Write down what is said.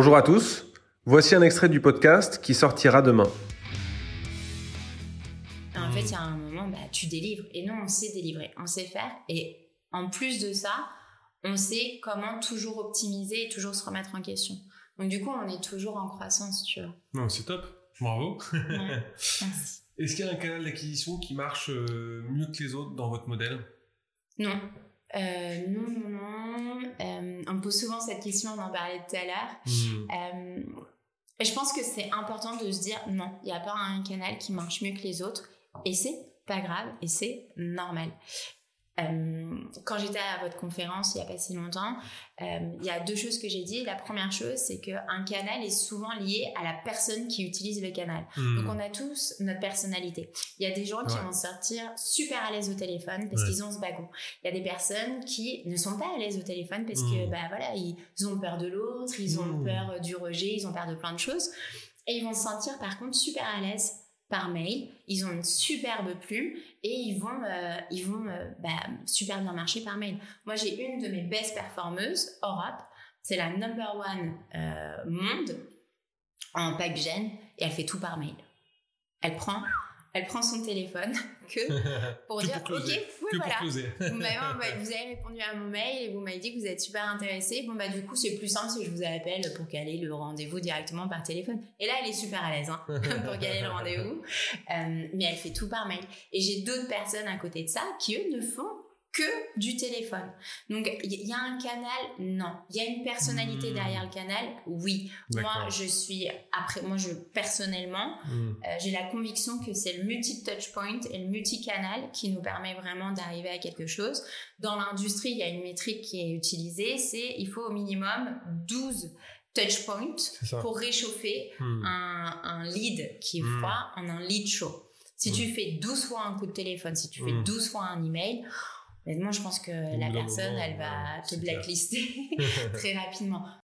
Bonjour à tous, voici un extrait du podcast qui sortira demain. En fait, il y a un moment, bah, tu délivres. Et nous, on sait délivrer, on sait faire. Et en plus de ça, on sait comment toujours optimiser et toujours se remettre en question. Donc du coup, on est toujours en croissance, tu vois. Non, c'est top. Bravo. Ouais. Merci. Est-ce qu'il y a un canal d'acquisition qui marche euh, mieux que les autres dans votre modèle? Non. Euh, non, non, non. On me pose souvent cette question, on en parlait tout à l'heure. Hmm. Euh, je pense que c'est important de se dire non, il n'y a pas un canal qui marche mieux que les autres. Et c'est pas grave et c'est normal. Euh, quand j'étais à votre conférence il n'y a pas si longtemps, euh, il y a deux choses que j'ai dit. La première chose, c'est qu'un canal est souvent lié à la personne qui utilise le canal. Hmm. Donc on a tous notre personnalité. Il y a des gens qui Ouais. vont sortir super à l'aise au téléphone parce Ouais. qu'ils ont ce bagon. Il y a des personnes qui ne sont pas à l'aise au téléphone parce que Mm. bah voilà, ils ont peur de l'autre, ils ont Mm. peur du rejet, ils ont peur de plein de choses. Et ils vont se sentir par contre super à l'aise par mail. Ils ont une superbe plume et ils vont, euh, ils vont euh, bah, super bien marcher par mail. Moi, j'ai une de mes best performeuses, Europe. C'est la number one euh, monde en PackGen et elle fait tout par mail. Elle prend, elle prend son téléphone que pour dire pour closer. ok, oui, que voilà. pour closer. Vous m'avez envoyé- vous avez répondu à mon mail et vous m'avez dit que vous êtes super intéressé. Bon, bah, du coup, c'est plus simple si je vous appelle pour caler le rendez-vous directement par téléphone. Et là, elle est super à l'aise hein, pour caler le rendez-vous. Euh, mais elle fait tout par mail. Et j'ai d'autres personnes à côté de ça qui, eux, ne font que du téléphone. Donc, il y, a un canal? Non. Il y a une personnalité Hmm. derrière le canal? Oui. Moi, je suis, après, moi, je, personnellement, Hmm. euh, j'ai la conviction que c'est le multi-touchpoint et le multi-canal qui nous permet vraiment d'arriver à quelque chose. Dans l'industrie, il y a une métrique qui est utilisée, c'est il faut au minimum 12 touchpoints pour réchauffer Hmm. un, un lead qui est froid en un lead chaud. Si tu fais 12 fois un coup de téléphone, si tu fais Mm. 12 fois un email, honnêtement, je pense que la personne, moment, elle va ouais, te blacklister très rapidement.